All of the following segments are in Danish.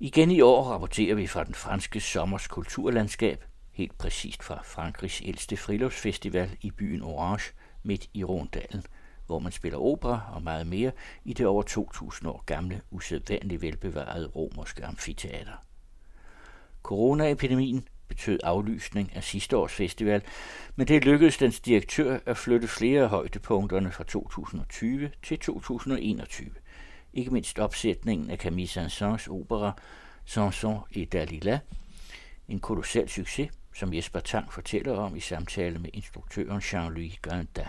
Igen i år rapporterer vi fra den franske sommers kulturlandskab, helt præcist fra Frankrigs ældste friluftsfestival i byen Orange midt i Rondalen, hvor man spiller opera og meget mere i det over 2000 år gamle, usædvanligt velbevarede romerske amfiteater. Coronaepidemien betød aflysning af sidste års festival, men det lykkedes dens direktør at flytte flere af højdepunkterne fra 2020 til 2021. Ikke mindst opsætningen af Camille Saint-Saëns opera Sanson et Dalila, en kolossal succes, som Jesper Tang fortæller om i samtale med instruktøren Jean-Louis Gandin.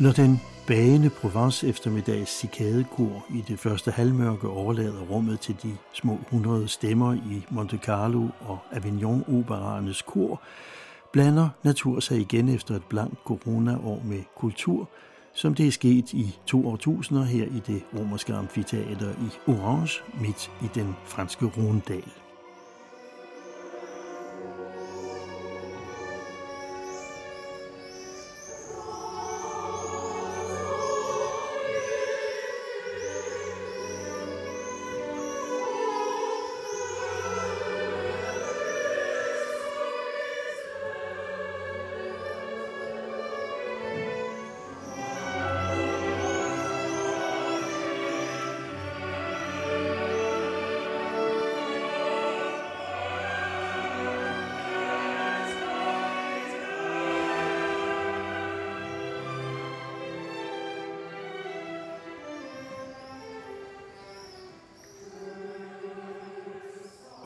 Når den bagende Provence eftermiddags cikadekor i det første halvmørke overlader rummet til de små hundrede stemmer i Monte Carlo og Avignon Operaernes kor, blander natur sig igen efter et blankt coronaår med kultur, som det er sket i to årtusinder her i det romerske amfiteater i Orange midt i den franske Rondal.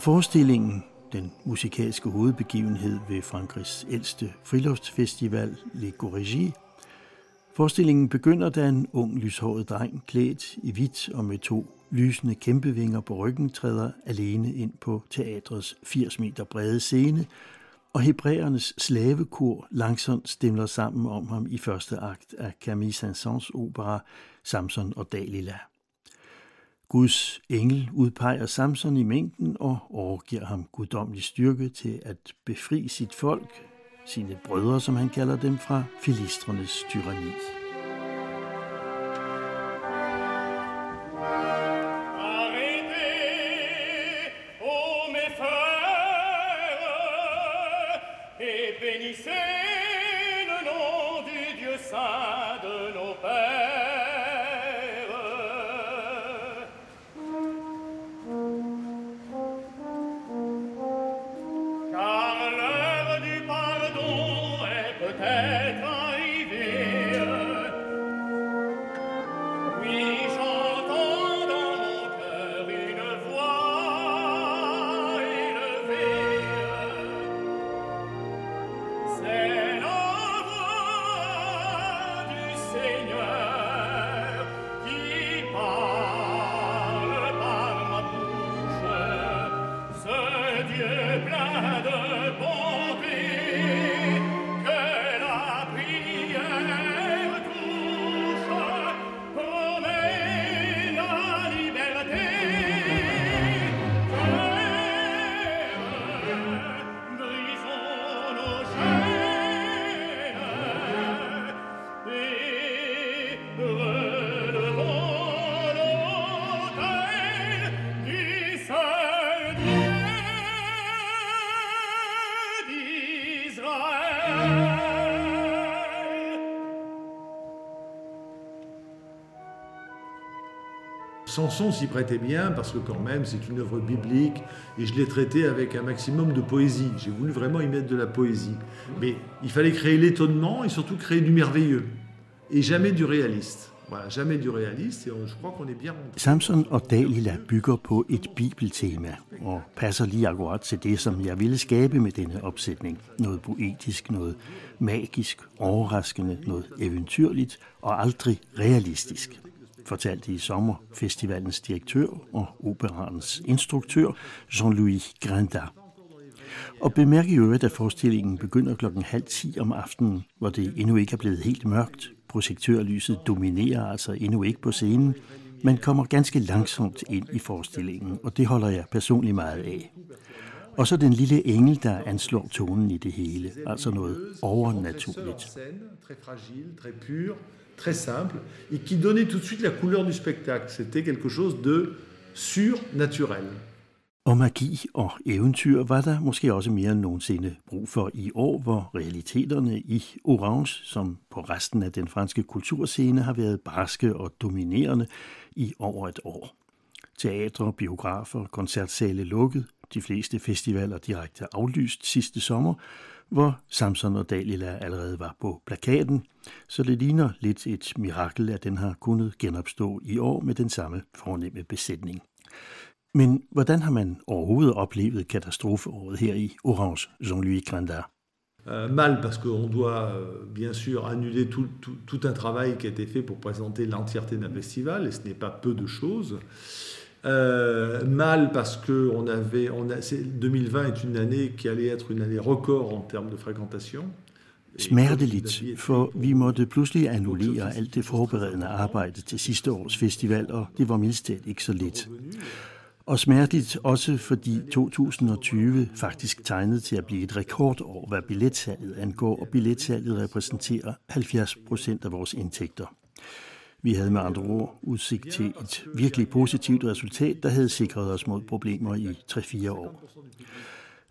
Forestillingen, den musikalske hovedbegivenhed ved Frankrigs ældste friluftsfestival, Le Corrigie, Forestillingen begynder, da en ung lyshåret dreng, klædt i hvidt og med to lysende kæmpevinger på ryggen, træder alene ind på teatrets 80 meter brede scene, og hebræernes slavekor langsomt stemler sammen om ham i første akt af Camille Saint-Saëns opera Samson og Dalila. Guds engel udpeger Samson i mængden og overgiver ham guddommelig styrke til at befri sit folk, sine brødre, som han kalder dem, fra filistrenes tyranni. Samson s'y prêtait bien parce que quand même c'est une œuvre biblique et je l'ai traité avec un maximum de poésie. J'ai voulu vraiment y mettre de la poésie. Mais il fallait créer l'étonnement et surtout créer du merveilleux et jamais du réaliste. Voilà, jamais du realist, og je crois qu'on est bien rentré. Samson og Dalila bygger på et bibeltema, og passer lige akkurat til det, som jeg ville skabe med denne opsætning. Noget poetisk, noget magisk, overraskende, noget eventyrligt og aldrig realistisk. Fortalte i sommer festivalens direktør og operans instruktør Jean-Louis Grinda. Og bemærk i øvrigt, at forestillingen begynder klokken halv ti om aftenen, hvor det endnu ikke er blevet helt mørkt. Projektørlyset dominerer altså endnu ikke på scenen, men kommer ganske langsomt ind i forestillingen, og det holder jeg personligt meget af. Og så den lille engel, der anslår tonen i det hele, altså noget overnaturligt. Très simple, et qui donnait tout de suite la couleur du spectacle. C'était quelque chose de surnaturel. Og magi og eventyr var der måske også mere end nogensinde brug for i år, hvor realiteterne i Orange, som på resten af den franske kulturscene har været barske og dominerende i over et år. Teatre, biografer, koncertsale lukket, de fleste festivaler direkte aflyst sidste sommer, hvor Samson og Dalila allerede var på plakaten, så det ligner lidt et mirakel, at den har kunnet genopstå i år med den samme fornemme besætning. Men hvordan har man overhovedet oplevet katastrofeåret her i Orange, Jean-Louis Grandard? Euh, mal parce qu'on doit euh, bien sûr annuler tout, tout, tout, un travail qui a été fait pour présenter l'entièreté d'un festival, et ce n'est pas peu de choses. Euh, mal parce que on avait, on a, 2020 est une année qui allait être une année record en termes de fréquentation. Smerteligt, for vi måtte pludselig annullere alt det forberedende arbejde til sidste års festival, og det var mildst ikke så lidt. Og smerteligt også fordi 2020 faktisk tegnede til at blive et rekordår, hvad billetsalget angår, og billetsalget repræsenterer 70 procent af vores indtægter. Vi havde med andre ord udsigt til et virkelig positivt resultat, der havde sikret os mod problemer i 3-4 år.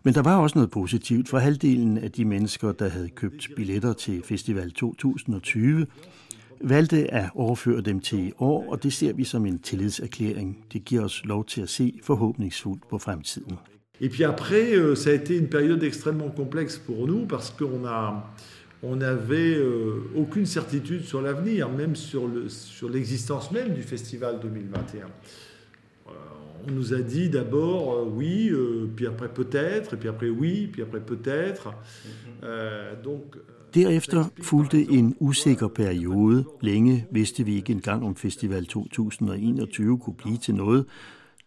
Men der var også noget positivt, for halvdelen af de mennesker, der havde købt billetter til Festival 2020, valgte at overføre dem til i år, og det ser vi som en tillidserklæring. Det giver os lov til at se forhåbningsfuldt på fremtiden. Et puis après, euh, ça a été une période extrêmement complexe pour nous parce qu'on a, on n'avait euh, aucune certitude sur l'avenir, même sur, le, sur l'existence même du festival 2021. Euh, on nous a dit d'abord euh, oui, euh, puis après peut-être, et puis après oui, puis après peut-être. Euh, donc, Derefter fulgte en usikker periode. Længe vidste vi ikke engang, om Festival 2021 kunne blive til noget.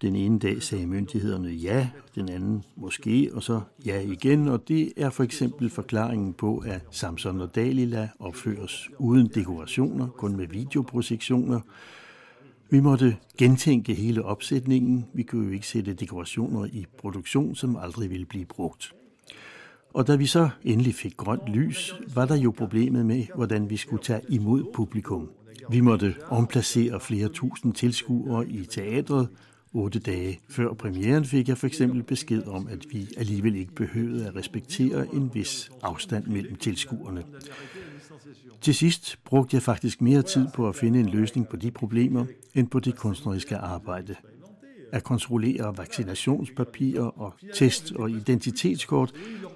Den ene dag sagde myndighederne ja, den anden måske, og så ja igen, og det er for eksempel forklaringen på, at Samson og Dalila opføres uden dekorationer, kun med videoprojektioner. Vi måtte gentænke hele opsætningen. Vi kunne jo ikke sætte dekorationer i produktion, som aldrig ville blive brugt. Og da vi så endelig fik grønt lys, var der jo problemet med, hvordan vi skulle tage imod publikum. Vi måtte omplacere flere tusind tilskuere i teatret. Otte dage før premieren fik jeg for eksempel besked om, at vi alligevel ikke behøvede at respektere en vis afstand mellem tilskuerne. Til sidst brugte jeg faktisk mere tid på at finde en løsning på de problemer, end på det kunstneriske arbejde at kontrollere vaccinationspapirer og test og identitetskort,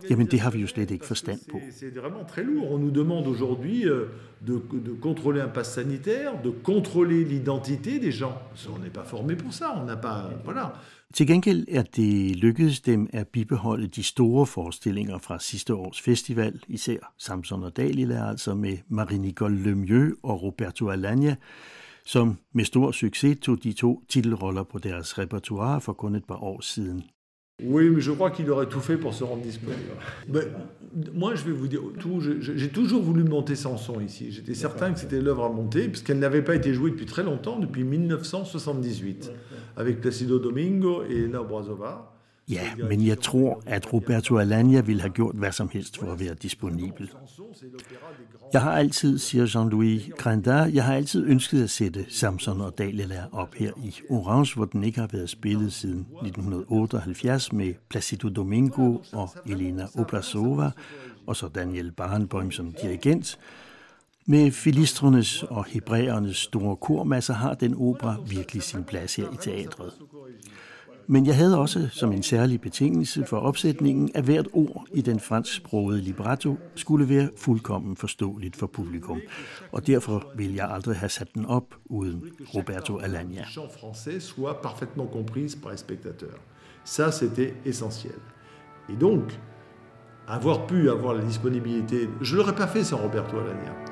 jamen det har vi jo slet ikke forstand på. C'est vraiment très lourd. On nous demande aujourd'hui euh, de, de contrôler un pass sanitaire, de contrôler l'identité des gens. On n'est pas formé pour ça. On n'a pas, voilà. Til gengæld er det lykkedes dem at bibeholde de store forestillinger fra sidste års festival, især Samson og Dalila, altså med Marie-Nicole Lemieux og Roberto Alagna, som med stor succes tog de to titelroller på deres repertoire for kun et par år siden. Oui, mais je crois qu'il aurait tout fait pour se rendre disponible. Mais, moi, je vais vous dire, j'ai toujours voulu monter Samson ici. J'étais certain que c'était l'œuvre à monter, puisqu'elle n'avait pas été jouée depuis très longtemps, depuis 1978, avec Placido Domingo et Elena Brazova. Ja, men jeg tror, at Roberto Alagna ville have gjort hvad som helst for at være disponibel. Jeg har altid, siger Jean-Louis Grandin, jeg har altid ønsket at sætte Samson og Dalila op her i Orange, hvor den ikke har været spillet siden 1978 med Placido Domingo og Elena Oplasova, og så Daniel Barenboim som dirigent. Med filistrenes og hebræernes store kormasser har den opera virkelig sin plads her i teatret. Men jeg havde også som en særlig betingelse for opsætningen, at hvert ord i den fransksprogede libretto skulle være fuldkommen forståeligt for publikum. Og derfor ville jeg aldrig have sat den op uden Roberto Alagna. français soit parfaitement comprise par les spectateurs. Ça, c'était essentiel. Et donc, avoir pu avoir la disponibilité, je l'aurais pas fait sans Roberto Alagna.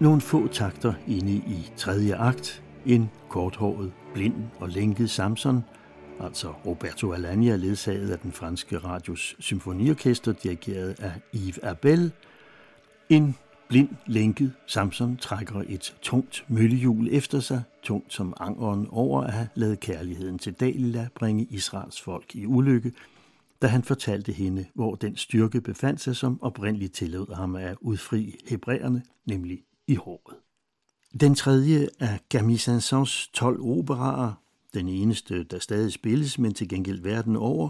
Nogle få takter inde i tredje akt, en korthåret, blind og lænket Samson, altså Roberto Alagna, ledsaget af den franske radios symfoniorkester, dirigeret af Yves Abel. En blind, lænket Samson trækker et tungt møllehjul efter sig, tungt som angeren over at have lavet kærligheden til Dalila bringe Israels folk i ulykke, da han fortalte hende, hvor den styrke befandt sig, som oprindeligt tillod ham at udfri hebræerne, nemlig i håret. Den tredje af Camille Saint-Saëns 12 operaer, den eneste, der stadig spilles, men til gengæld verden over,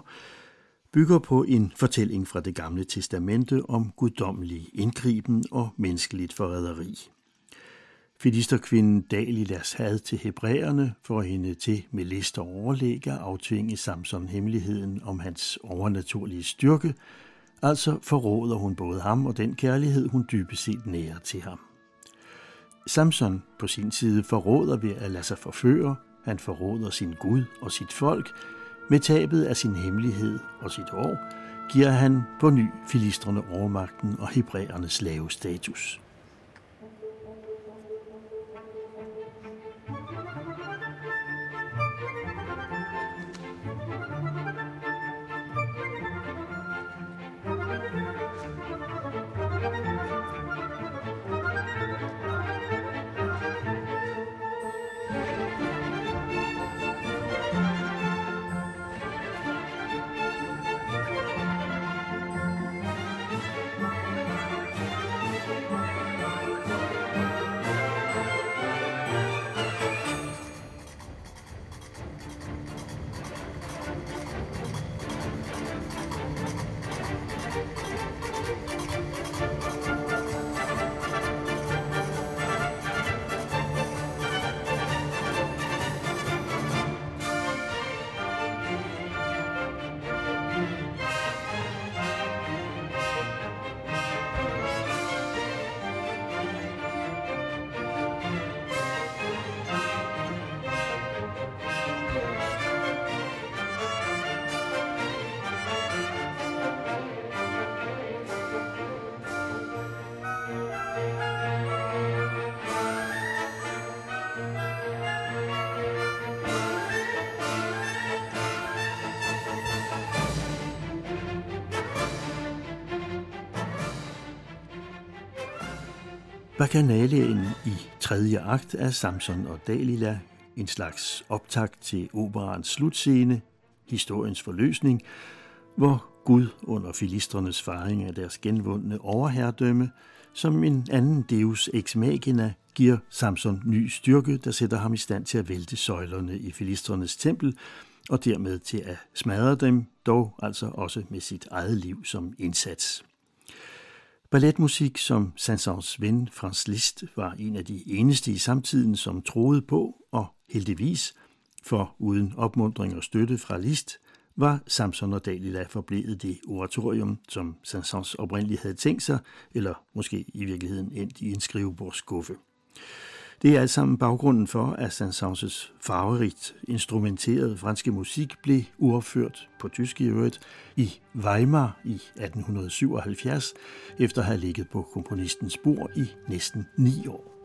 bygger på en fortælling fra det gamle testamente om guddommelig indgriben og menneskeligt forræderi. Filisterkvinden Dalilas had til hebræerne får hende til med list og overlæg at aftvinge Samson hemmeligheden om hans overnaturlige styrke, altså forråder hun både ham og den kærlighed, hun dybest set nærer til ham. Samson på sin side forråder ved at lade sig forføre, han forråder sin Gud og sit folk, med tabet af sin hemmelighed og sit år, giver han på ny filistrene overmagten og hebræernes lave status. Bacchanalien i tredje akt af Samson og Dalila, en slags optakt til operaens slutscene, historiens forløsning, hvor Gud under filistrenes faring af deres genvundne overherredømme, som en anden deus ex machina, giver Samson ny styrke, der sætter ham i stand til at vælte søjlerne i filistrenes tempel, og dermed til at smadre dem, dog altså også med sit eget liv som indsats. Balletmusik som Saint-Saëns ven Franz Liszt var en af de eneste i samtiden, som troede på, og heldigvis, for uden opmundring og støtte fra Liszt, var Samson og Dalila forblevet det oratorium, som Saint-Saëns oprindeligt havde tænkt sig, eller måske i virkeligheden endt i en skrivebordsskuffe. Det er alt sammen baggrunden for, at Saint-Saëns farverigt instrumenterede franske musik blev uopført på tysk i øvrigt i Weimar i 1877, efter at have ligget på komponistens bord i næsten ni år.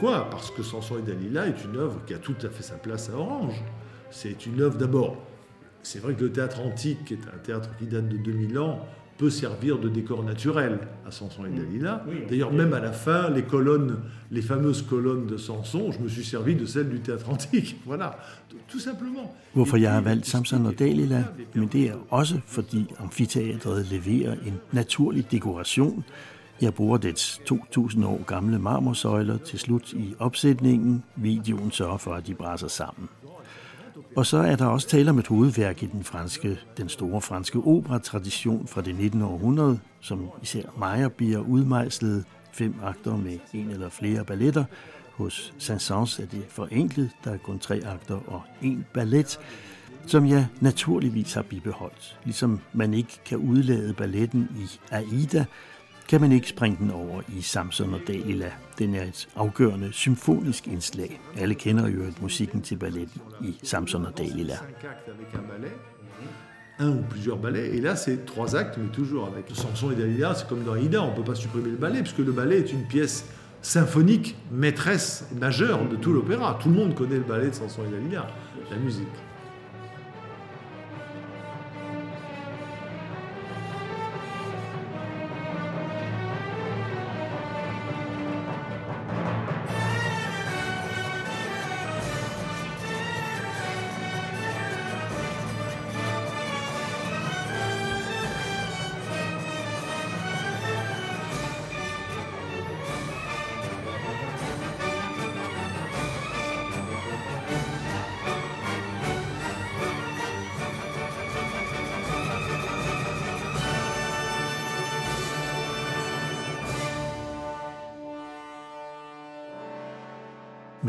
Pourquoi? Parce que Samson et Dalila est une œuvre qui a tout à fait sa place à Orange. C'est une œuvre d'abord. C'est vrai que le théâtre antique, qui est un théâtre qui date de 2000 ans, peut servir de décor naturel à Samson et Dalila. D'ailleurs, même à la fin, les colonnes, les fameuses colonnes de Samson, je me suis servi de celles du théâtre antique. Voilà, tout simplement. Hvorfor jeg har valgt Samson og Dalila? Men det er også fordi amfiteatret leverer en naturlig dekoration. Jeg bruger dets 2000 år gamle marmorsøjler til slut i opsætningen. Videoen sørger for, at de brænder sammen. Og så er der også tale om et hovedværk i den franske, den store franske operatradition fra det 19. århundrede, som især Meyerbeer udmejslede fem akter med en eller flere balletter. Hos Saint-Saëns er det forenklet, der er kun tre akter og en ballet, som jeg naturligvis har bibeholdt. Ligesom man ikke kan udlade balletten i Aida, un ou plusieurs ballets. Et là, c'est trois actes, mais toujours avec Samson et Dalila. C'est comme dans Aida, on ne peut pas supprimer le ballet, puisque le ballet est une pièce symphonique maîtresse majeure de tout l'opéra. Tout le monde connaît le ballet de Samson et Dalila, la musique.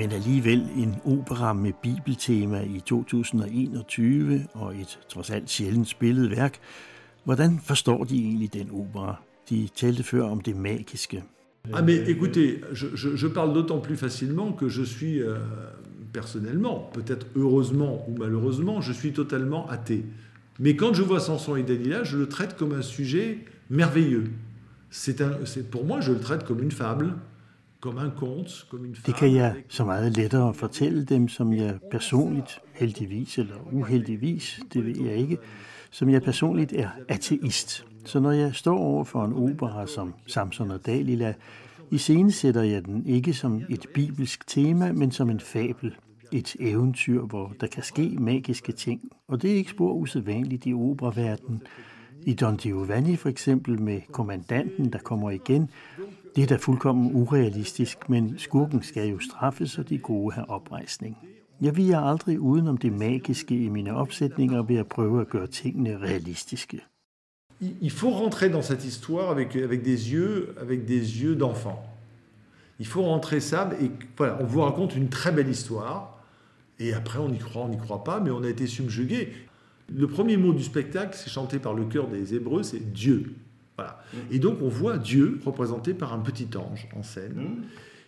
Men alligevel en opera med bibeltema i 2021 og et trods alt sjældent spillet værk. Hvordan forstår de egentlig den opera? De talte før om det magiske. Ah mais écoutez, je, je, je parle d'autant plus facilement que je suis euh, personnellement, peut-être heureusement ou malheureusement, je suis totalement athée. Mais quand je vois Samson et Dalila, je le traite comme un sujet merveilleux. C'est pour moi, je le traite comme une fable, Det kan jeg så meget lettere fortælle dem, som jeg personligt, heldigvis eller uheldigvis, det ved jeg ikke, som jeg personligt er ateist. Så når jeg står over for en opera som Samson og Dalila, i scene sætter jeg den ikke som et bibelsk tema, men som en fabel. Et eventyr, hvor der kan ske magiske ting. Og det er ikke spor usædvanligt i operaverdenen. I Don Giovanni for eksempel med kommandanten, der kommer igen, det er da fuldkommen urealistisk, men skurken skal jo straffes, og de gode have oprejsning. Jeg viger aldrig udenom det magiske i mine opsætninger ved at prøve at gøre tingene realistiske. Il faut rentrer dans cette histoire avec, avec des yeux, avec des yeux d'enfant. Il faut rentrer ça et voilà, on vous raconte une très belle histoire et après on y croit, on n'y croit pas, mais on a été subjugué. Le premier mot du spectacle, c'est chanté par le chœur des Hébreux, c'est Dieu. Voilà. Et donc on voit Dieu représenté par un petit ange en scène. Mm.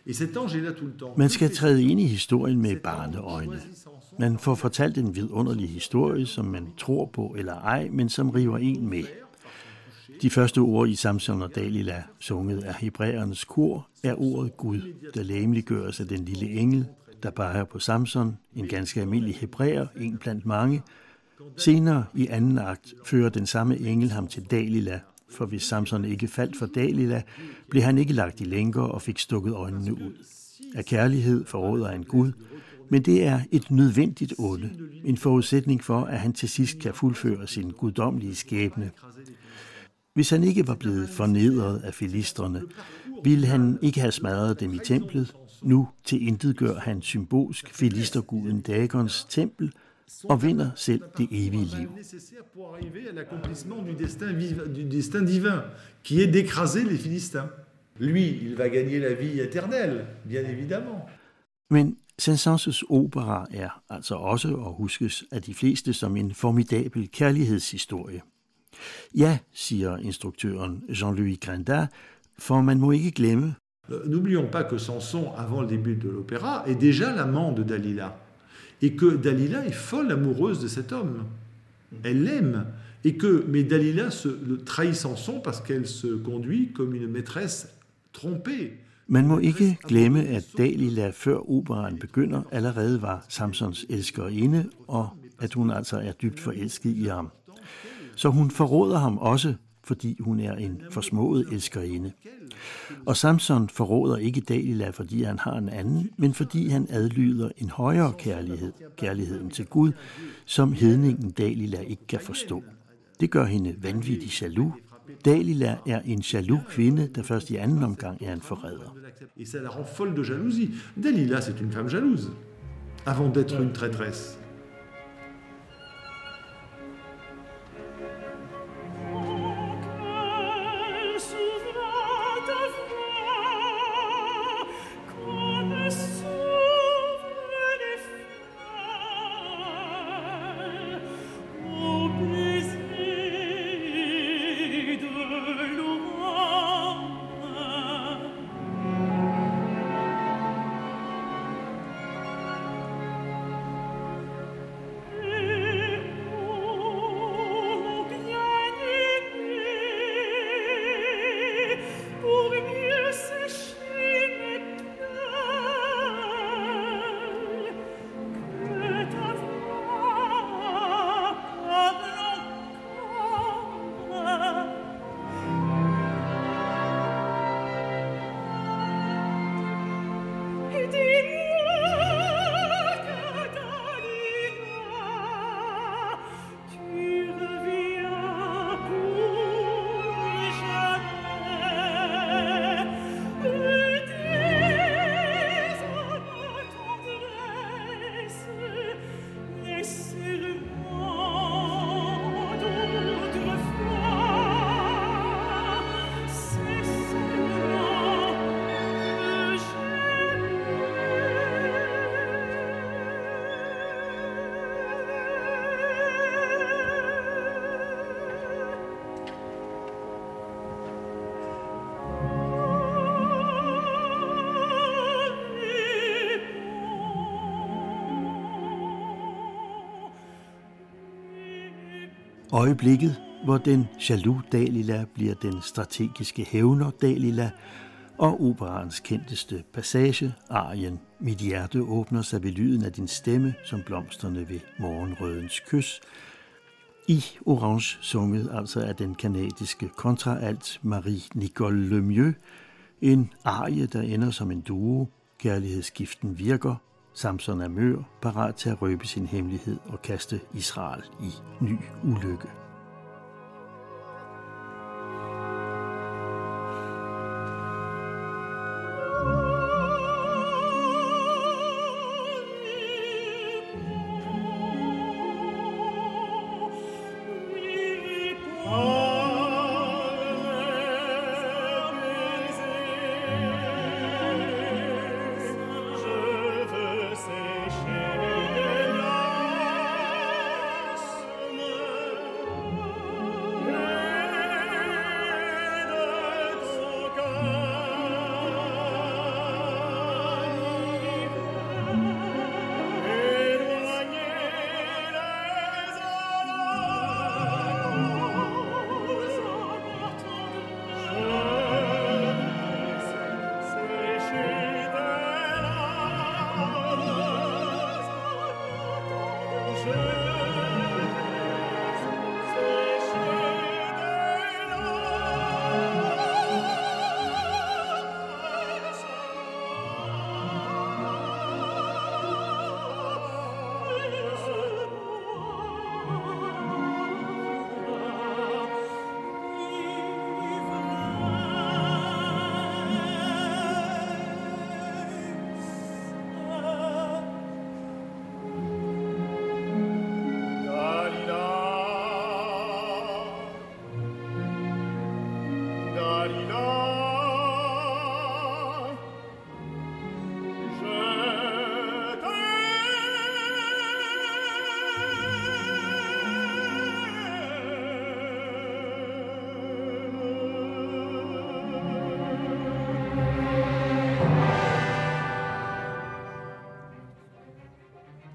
Et cet ange est là tout le temps. Man skal træde ind i historien med barneøjne. Man får fortalt en vidunderlig historie, som man tror på eller ej, men som river en med. De første ord i Samson og Dalila, sunget af hebræernes kor, er ordet Gud, der læmeliggøres af den lille engel, der peger på Samson, en ganske almindelig hebræer, en blandt mange. Senere i anden akt fører den samme engel ham til Dalila, for hvis Samson ikke faldt for Dalila, blev han ikke lagt i lænker og fik stukket øjnene ud. Af kærlighed forråder en Gud, men det er et nødvendigt onde, en forudsætning for, at han til sidst kan fuldføre sin guddommelige skæbne. Hvis han ikke var blevet fornedret af filistrene, ville han ikke have smadret dem i templet. Nu til intet gør han symbolsk filisterguden Dagons tempel – og vinder selv det evige liv. du destin divin, qui est d'écraser les Philistins. Lui, il va gagner la vie éternelle, bien évidemment. Men Saint-Saëns opera er altså også at huskes af de fleste som en formidabel kærlighedshistorie. Ja, siger instruktøren Jean-Louis Grandin, for man må ikke glemme. N'oublions pas que Samson, avant le début de l'opéra, est déjà l'amant de Dalila et que Dalila est folle amoureuse de cet homme. Elle l'aime. Et que, mais Dalila se, le trahit Samson parce qu'elle se conduit comme une maîtresse trompée. Man må ikke glemme, at Dalila før operaen begynder allerede var Samsons elskerinde, og at hun altså er dybt forelsket i ham. Så hun forråder ham også, fordi hun er en forsmået elskerinde. Og Samson forråder ikke Dalila, fordi han har en anden, men fordi han adlyder en højere kærlighed, kærligheden til Gud, som hedningen Dalila ikke kan forstå. Det gør hende vanvittig jaloux, Dalila er en jaloux kvinde, der først i anden omgang er en forræder. Et ça la rend folle de jalousie. Dalila, c'est une femme jalouse, avant d'être une traîtresse. Øjeblikket, hvor den jaloux Dalila bliver den strategiske hævner Dalila, og operans kendteste passage, arien Mit hjerte åbner sig ved lyden af din stemme, som blomsterne ved morgenrødens kys, i orange sunget altså af den kanadiske kontraalt Marie-Nicole Lemieux, en arie, der ender som en duo, kærlighedsgiften virker, Samson er mør, parat til at røbe sin hemmelighed og kaste Israel i ny ulykke.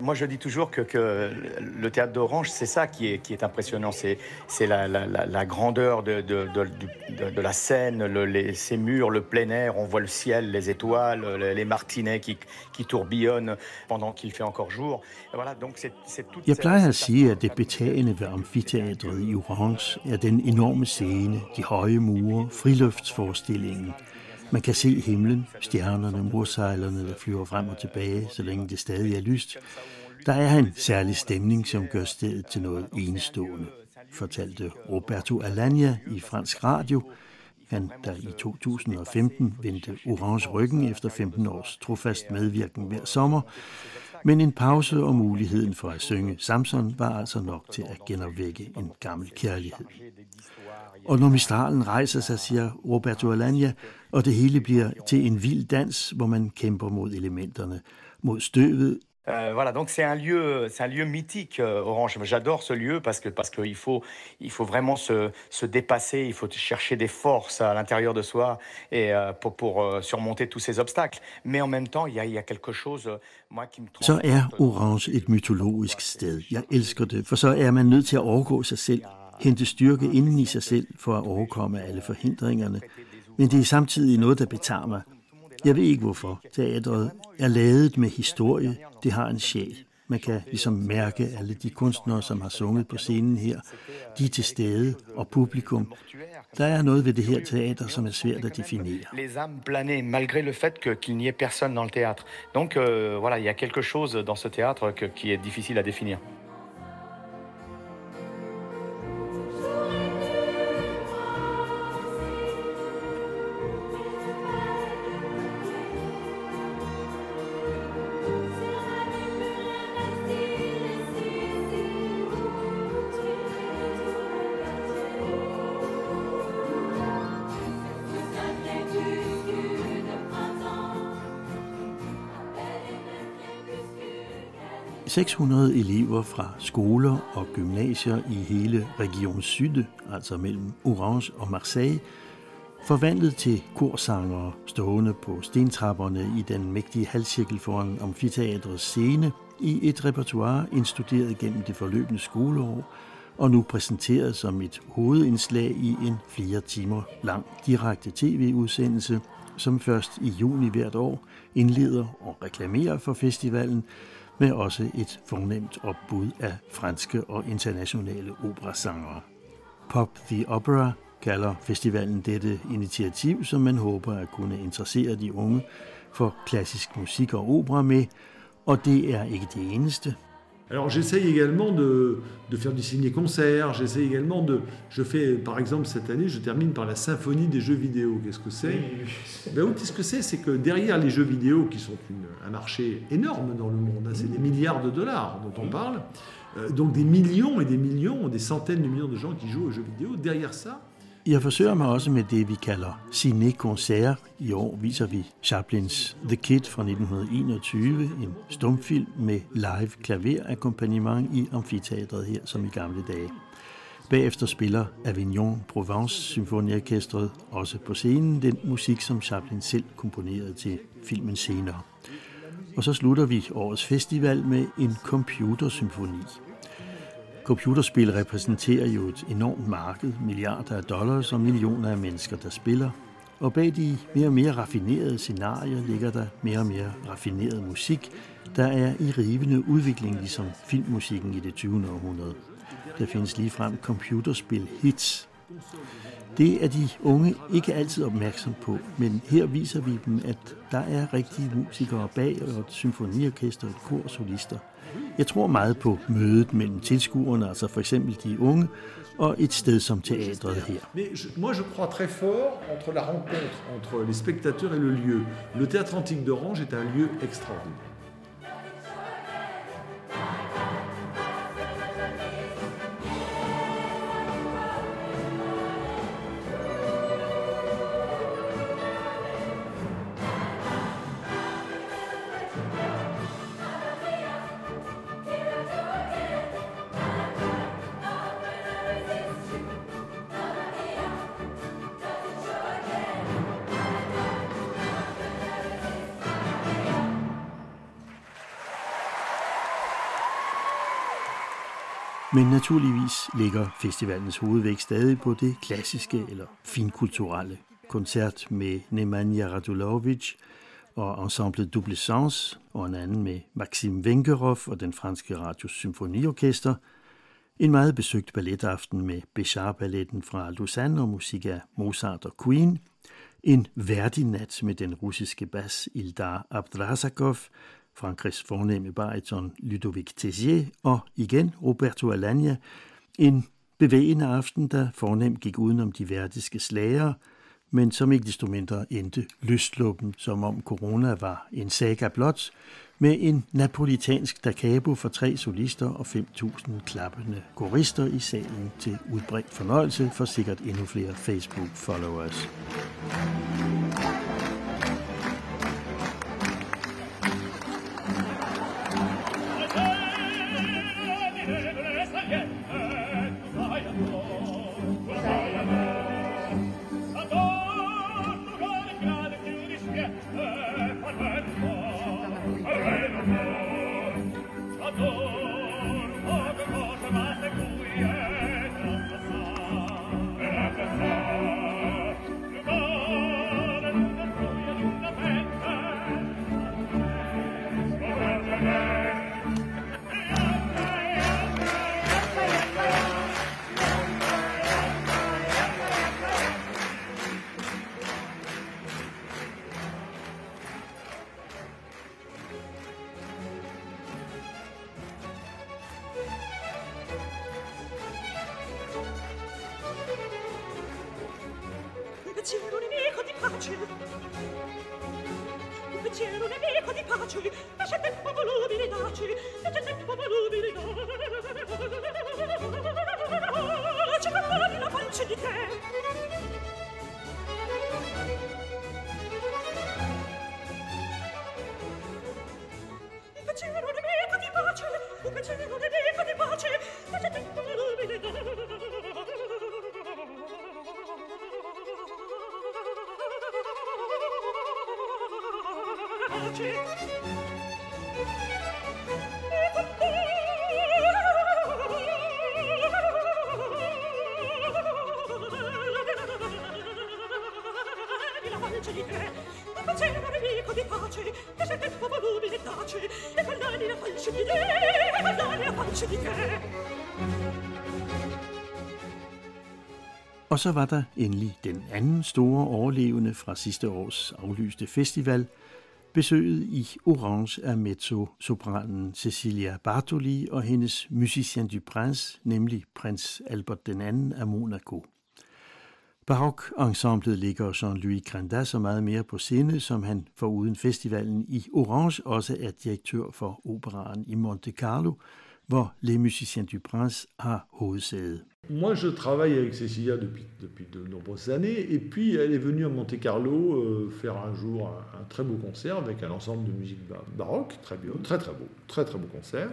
Moi, je dis toujours que, que le théâtre d'Orange, c'est ça qui est, qui est impressionnant. C'est la, la, la, grandeur de, de, de, de la scène, le, les, ces murs, le plein air. On voit le ciel, les étoiles, les martinets qui, qui tourbillonnent pendant qu'il fait encore jour. Voilà, donc c'est tout. Jeg plejer at sige, at det betagende ved amfiteatret i Orange er den enorme scene, de høje mure, friluftsforestillingen. Man kan se himlen, stjernerne, mursejlerne, der flyver frem og tilbage, så længe det stadig er lyst. Der er en særlig stemning, som gør stedet til noget enestående, fortalte Roberto Alagna i fransk radio, han der i 2015 vendte orange ryggen efter 15 års trofast medvirken hver sommer, men en pause og muligheden for at synge Samson var altså nok til at genopvække en gammel kærlighed. Og når mistralen rejser sig, siger Roberto Alagna, og det hele bliver til en vild dans, hvor man kæmper mod elementerne, mod støvet, Euh, voilà, donc c'est un lieu, c'est un lieu mythique, euh, Orange. J'adore ce lieu parce que parce qu'il faut, il faut vraiment se, se dépasser, il faut chercher des forces à l'intérieur de soi et euh, pour, pour euh, surmonter tous ces obstacles. Mais en même temps, il y a, il y a quelque chose, euh, moi, qui me Så er Orange et mytologisk sted. Jeg elsker det, for så er man nødt til at overgå sig selv, hente styrke inden i sig selv for at overkomme alle forhindringerne. Men det er samtidig noget, der betager mig. Jeg ved ikke hvorfor. Teatret er lavet med historie. Det har en sjæl. Man kan ligesom mærke alle de kunstnere, som har sunget på scenen her. De er til stede, og publikum. Der er noget ved det her teater, som er svært at definere. Les âmes planées, malgré le fait qu'il n'y ait personne dans le théâtre. Donc euh, voilà, il y a quelque chose dans ce théâtre qui est difficile à définir. 600 elever fra skoler og gymnasier i hele Region Syd, altså mellem Orange og Marseille, forvandlet til korsangere stående på stentrapperne i den mægtige halvcirkel foran amfiteatrets scene i et repertoire indstuderet gennem det forløbende skoleår og nu præsenteret som et hovedindslag i en flere timer lang direkte tv-udsendelse, som først i juni hvert år indleder og reklamerer for festivalen, med også et fornemt opbud af franske og internationale operasangere. Pop the Opera kalder festivalen dette initiativ, som man håber at kunne interessere de unge for klassisk musik og opera med, og det er ikke det eneste. Alors j'essaye également de, de, faire du ciné-concert, j'essaye également de... Je fais, par exemple, cette année, je termine par la symphonie des jeux vidéo. Qu'est-ce que c'est? Ben oui, Qu'est-ce que c'est? C'est que derrière les jeux vidéo, qui sont une, un marché énorme dans le monde, hein, c'est des milliards de dollars dont on parle, euh, donc des millions et des millions, des centaines de millions de gens qui jouent aux jeux vidéo, derrière ça, Jeg forsøger mig også med det, vi kalder ciné-concert. I år viser vi Chaplins The Kid fra 1921, en stumfilm med live klaverakkompagnement i amfiteatret her, som i gamle dage. Bagefter spiller Avignon Provence Symfoniorkestret også på scenen den musik, som Chaplin selv komponerede til filmen senere. Og så slutter vi årets festival med en computersymfoni. Computerspil repræsenterer jo et enormt marked, milliarder af dollars og millioner af mennesker, der spiller. Og bag de mere og mere raffinerede scenarier ligger der mere og mere raffineret musik, der er i rivende udvikling, ligesom filmmusikken i det 20. århundrede. Der findes ligefrem computerspil hits. Det er de unge ikke altid opmærksom på, men her viser vi dem, at der er rigtige musikere bag og et symfoniorkester og et kor solister – Jeg tror meget på mødet mellem tilskuerne, altså for eksempel de unge, og et sted som teatret her. Moi je crois très fort entre la rencontre entre les spectateurs et le lieu. Le théâtre antique d'Orange est un lieu extraordinaire. Naturligvis ligger festivalens hovedvægt stadig på det klassiske eller finkulturelle. Koncert med Nemanja Radulovic og Ensemble Double Sens, og en anden med Maxim Vengerov og den franske radios symfoniorkester. En meget besøgt balletaften med Béchar-balletten fra Lausanne og musik af Mozart og Queen. En værdig nat med den russiske bas Ildar Abdrazakov, Frankrigs fornemme bariton Ludovic Tessier og igen Roberto Alagna. En bevægende aften, der fornemt gik udenom de værdiske slager, men som ikke desto mindre endte lystluppen, som om corona var en saga blot, med en napolitansk da for tre solister og 5.000 klappende korister i salen til udbredt fornøjelse for sikkert endnu flere Facebook-followers. чули. Наше Og så var der endelig den anden store overlevende fra sidste års aflyste festival, besøget i Orange af mezzo-sopranen Cecilia Bartoli og hendes Musicien du Prince, nemlig prins Albert II af Monaco. Barok-ensemblet ligger Jean-Louis Grandas så meget mere på sinde, som han for uden festivalen i Orange også er direktør for operaen i Monte Carlo, hvor Les Musiciens du Prince har hovedsæde. Moi, je travaille avec Cécilia depuis, depuis de nombreuses années, et puis elle est venue à Monte Carlo euh, faire un jour un, très beau concert avec un ensemble de musique baroque, très bien, très très beau, très très beau concert.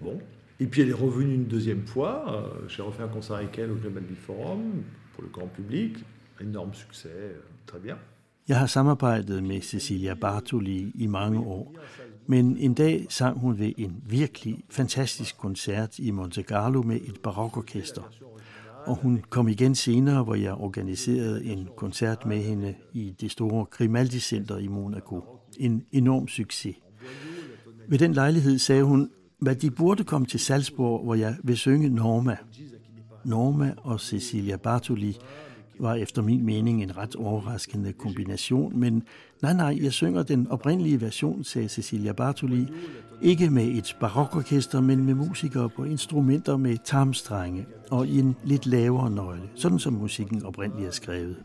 Bon. Et puis elle est revenue une deuxième fois. Euh, J'ai refait un concert avec elle au Grimaldi Forum pour le grand public, énorme succès, euh, très bien. Jeg har samarbejdet med Cecilia Bartoli i mange år, men en dag sang hun ved en virkelig fantastisk koncert i Monte Carlo med et barokorkester. Og hun kom igen senere, hvor jeg organiserede en koncert med hende i det store Grimaldi Center i Monaco. En enorm succes. Ved den lejlighed sagde hun, hvad de burde komme til Salzburg, hvor jeg vil synge Norma. Norma og Cecilia Bartoli var efter min mening en ret overraskende kombination, men nej, nej, jeg synger den oprindelige version, sagde Cecilia Bartoli, ikke med et barokorkester, men med musikere på instrumenter med tarmstrenge og i en lidt lavere nøgle, sådan som musikken oprindeligt er skrevet.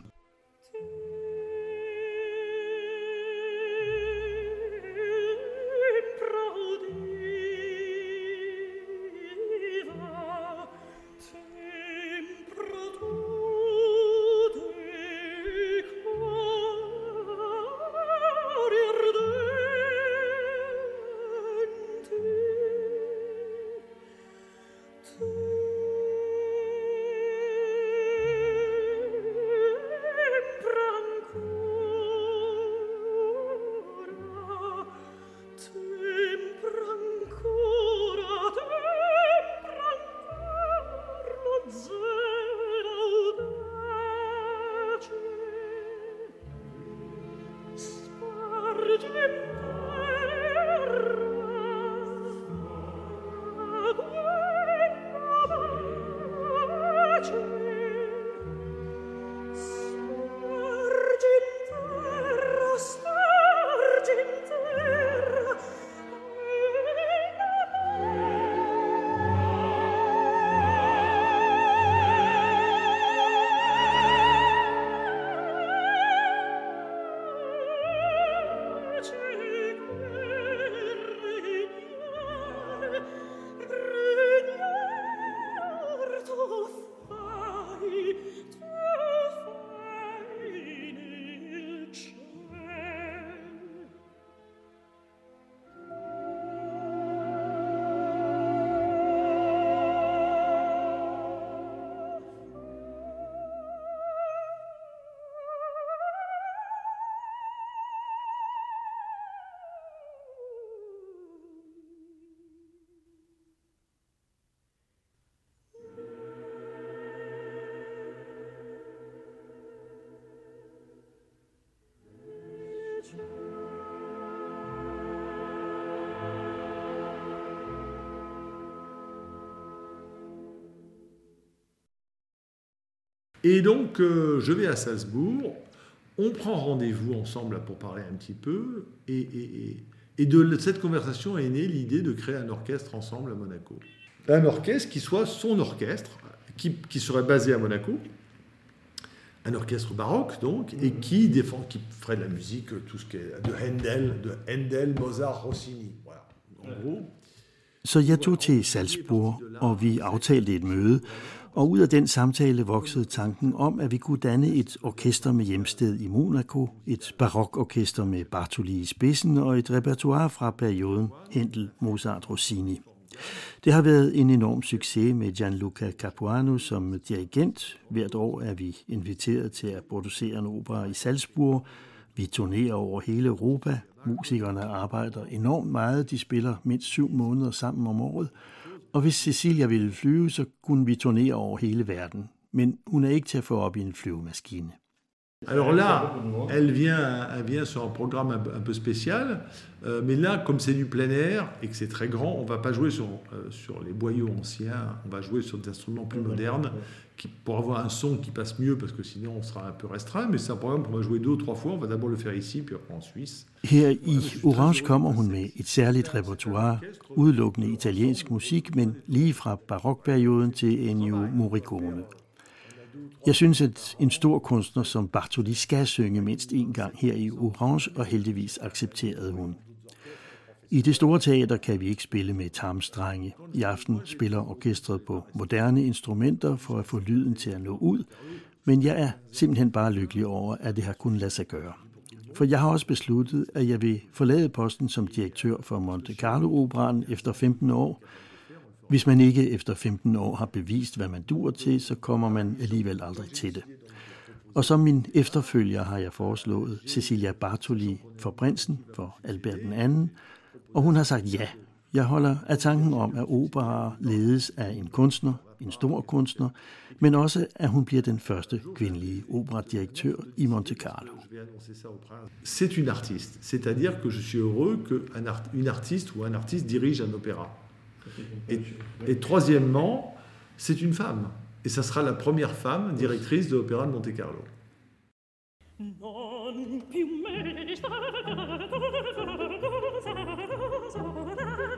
Et donc, euh, je vais à Salzbourg, on prend rendez-vous ensemble pour parler un petit peu, et, de cette conversation est née l'idée de créer un orchestre ensemble à Monaco. Un orchestre qui soit son orchestre, qui, serait basé à Monaco, un orchestre baroque donc, et qui défend, qui ferait de la musique, tout ce qui est de Handel, de Handel, Mozart, Rossini. Voilà, en gros. Så jeg tog til Salzburg, og vi aftalte et møde, Og ud af den samtale voksede tanken om, at vi kunne danne et orkester med hjemsted i Monaco, et barokorkester med Bartoli i spidsen og et repertoire fra perioden Händel, Mozart, Rossini. Det har været en enorm succes med Gianluca Capuano som dirigent. Hvert år er vi inviteret til at producere en opera i Salzburg. Vi turnerer over hele Europa. Musikerne arbejder enormt meget. De spiller mindst syv måneder sammen om året. Alors là, elle vient, sur un programme un, peu spécial, euh, mais là, comme c'est du plein air et que c'est très grand, on va pas jouer sur, euh, sur les boyaux anciens, on va jouer sur des instruments plus modernes, qui, pour avoir un son qui passe mieux, parce que sinon on sera un peu restreint, mais c'est un programme qu'on va jouer deux ou trois fois, on va d'abord le faire ici, puis après en Suisse. Her i Orange kommer hun med et særligt repertoire, udelukkende italiensk musik, men lige fra barokperioden til Ennio Morricone. Jeg synes, at en stor kunstner som Bartoli skal synge mindst en gang her i Orange, og heldigvis accepterede hun. I det store teater kan vi ikke spille med tarmstrenge. I aften spiller orkestret på moderne instrumenter for at få lyden til at nå ud, men jeg er simpelthen bare lykkelig over, at det har kunnet lade sig gøre. For jeg har også besluttet, at jeg vil forlade posten som direktør for Monte Carlo Operan efter 15 år, hvis man ikke efter 15 år har bevist, hvad man dur til, så kommer man alligevel aldrig til det. Og som min efterfølger har jeg foreslået Cecilia Bartoli for prinsen, for Albert II, og hun har sagt ja. Jeg holder af tanken om, at opera ledes af en kunstner, en stor kunstner, men også at hun bliver den første kvindelige operadirektør i Monte Carlo. C'est une artiste, c'est-à-dire que je suis heureux qu'une artiste ou un artiste dirige un opéra. Et, et troisièmement, c'est une femme. Et ça sera la première femme directrice de l'Opéra de Monte-Carlo. Non più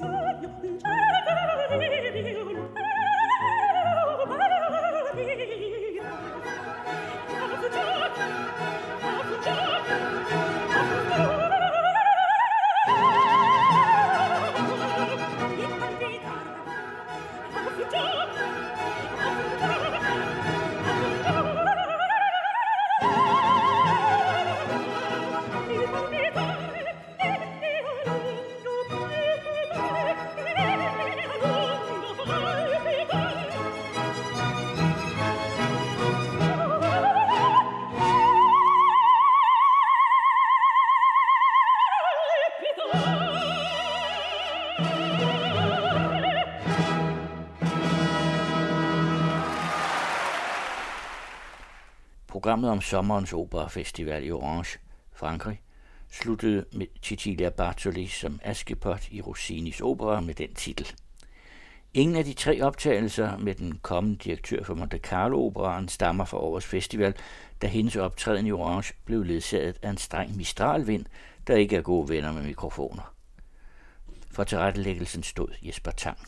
sogno, in cielo vivi Programmet om sommerens operafestival i Orange, Frankrig, sluttede med Cecilia Bartoli som Askepot i Rossinis opera med den titel. Ingen af de tre optagelser med den kommende direktør for Monte Carlo Operaen stammer fra årets festival, da hendes optræden i Orange blev ledsaget af en streng mistralvind, der ikke er gode venner med mikrofoner. For tilrettelæggelsen stod Jesper Tang.